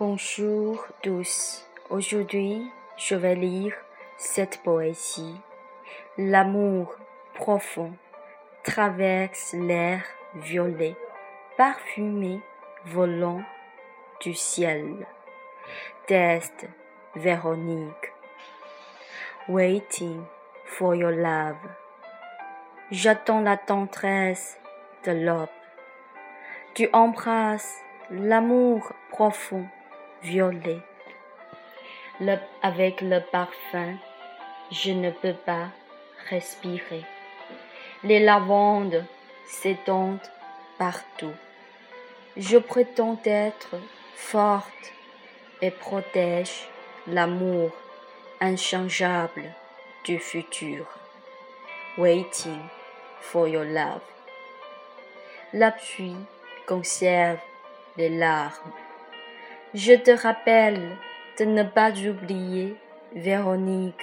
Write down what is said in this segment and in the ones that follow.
Bonjour tous. Aujourd'hui, je vais lire cette poésie. L'amour profond traverse l'air violet, parfumé, volant du ciel. Test Véronique. Waiting for your love. J'attends la tendresse de l'aube. Tu embrasses l'amour profond, violet. Le, avec le parfum, je ne peux pas respirer. Les lavandes s'étendent partout. Je prétends être forte et protège l'amour inchangeable du futur. Waiting for your love. La pluie conserve les larmes. Je te rappelle de ne pas oublier Véronique,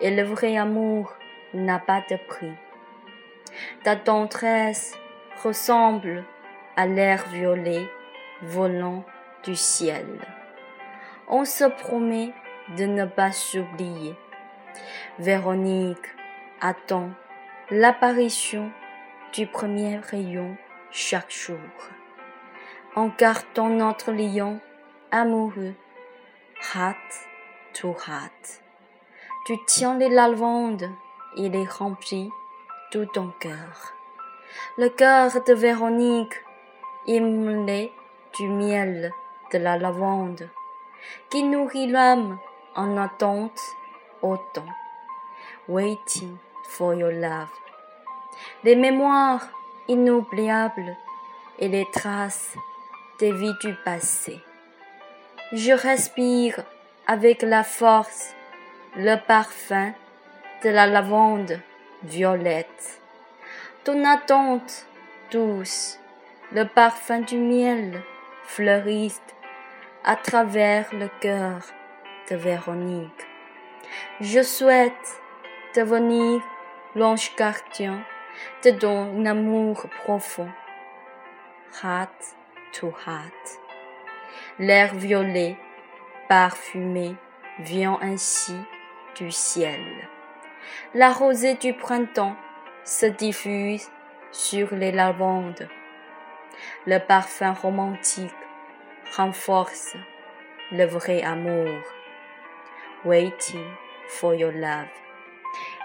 et le vrai amour n'a pas de prix. Ta tendresse ressemble à l'air violet volant du ciel. On se promet de ne pas s'oublier. Véronique attend l'apparition du premier rayon chaque jour. En gardant notre lion amoureux, heart to heart. Tu tiens les lavandes et les remplis tout ton cœur. Le cœur de Véronique immoulé du miel de la lavande qui nourrit l'âme en attente autant. Waiting for your love. Les mémoires inoubliables et les traces des vies du passé. Je respire avec la force le parfum de la lavande violette. Ton attente douce, le parfum du miel fleurissent à travers le cœur de Véronique. Je souhaite devenir l'ange gardien de ton amour profond. Heart to heart. L'air violet, parfumé, vient ainsi du ciel. La rosée du printemps se diffuse sur les lavandes. Le parfum romantique renforce le vrai amour. Waiting for your love.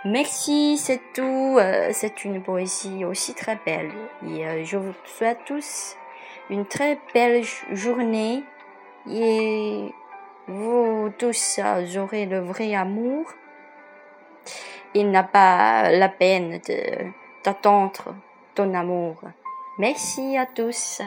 Merci, c'est tout. Euh, c'est une poésie aussi très belle. Et euh, je vous souhaite tous une très belle journée. Et vous tous aurez le vrai amour. Il n'a pas la peine d'attendre ton amour. Merci à tous.